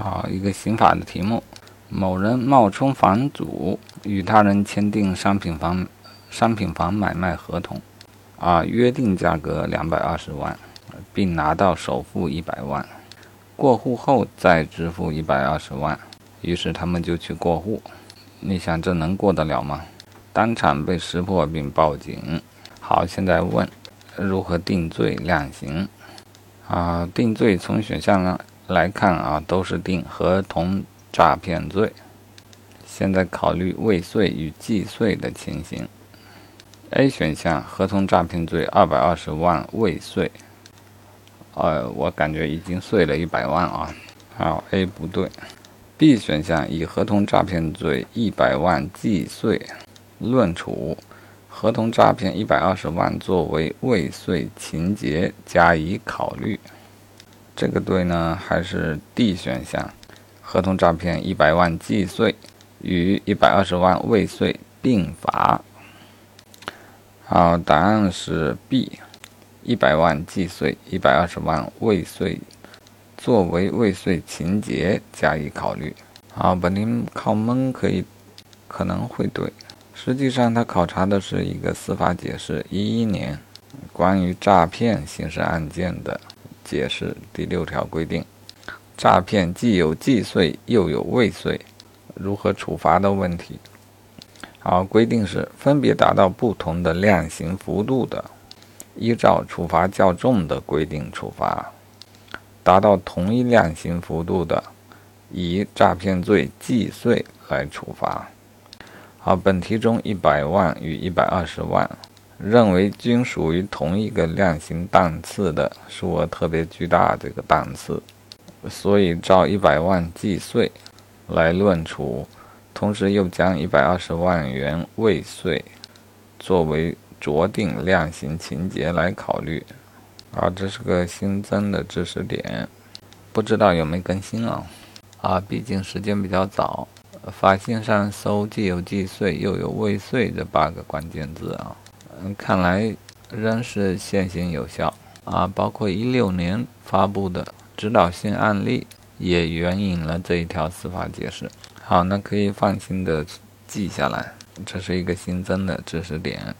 好，一个刑法的题目：某人冒充房主，与他人签订商品房商品房买卖合同，啊，约定价格两百二十万，并拿到首付一百万，过户后再支付一百二十万。于是他们就去过户。你想这能过得了吗？当场被识破并报警。好，现在问如何定罪量刑？啊，定罪从选项呢来看啊，都是定合同诈骗罪。现在考虑未遂与既遂的情形。A 选项合同诈骗罪二百二十万未遂，呃，我感觉已经碎了一百万啊。好，A 不对。B 选项以合同诈骗罪一百万既遂论处。合同诈骗一百二十万作为未遂情节加以考虑，这个对呢？还是 D 选项？合同诈骗一百万既遂与一百二十万未遂并罚。好，答案是 B，一百万既遂，一百二十万未遂，作为未遂情节加以考虑。好，本题靠蒙可以可能会对。实际上，他考察的是一个司法解释，一一年关于诈骗刑事案件的解释第六条规定，诈骗既有既遂又有未遂，如何处罚的问题。好，规定是分别达到不同的量刑幅度的，依照处罚较重的规定处罚；达到同一量刑幅度的，以诈骗罪既遂来处罚。好，本题中一百万与一百二十万，认为均属于同一个量刑档次的数额特别巨大这个档次，所以照一百万既遂来论处，同时又将一百二十万元未遂作为酌定量刑情节来考虑。啊，这是个新增的知识点，不知道有没更新啊？啊，毕竟时间比较早。法信上搜既有既遂又有未遂这八个关键字啊，嗯，看来仍是现行有效啊。包括一六年发布的指导性案例也援引了这一条司法解释。好，那可以放心的记下来，这是一个新增的知识点。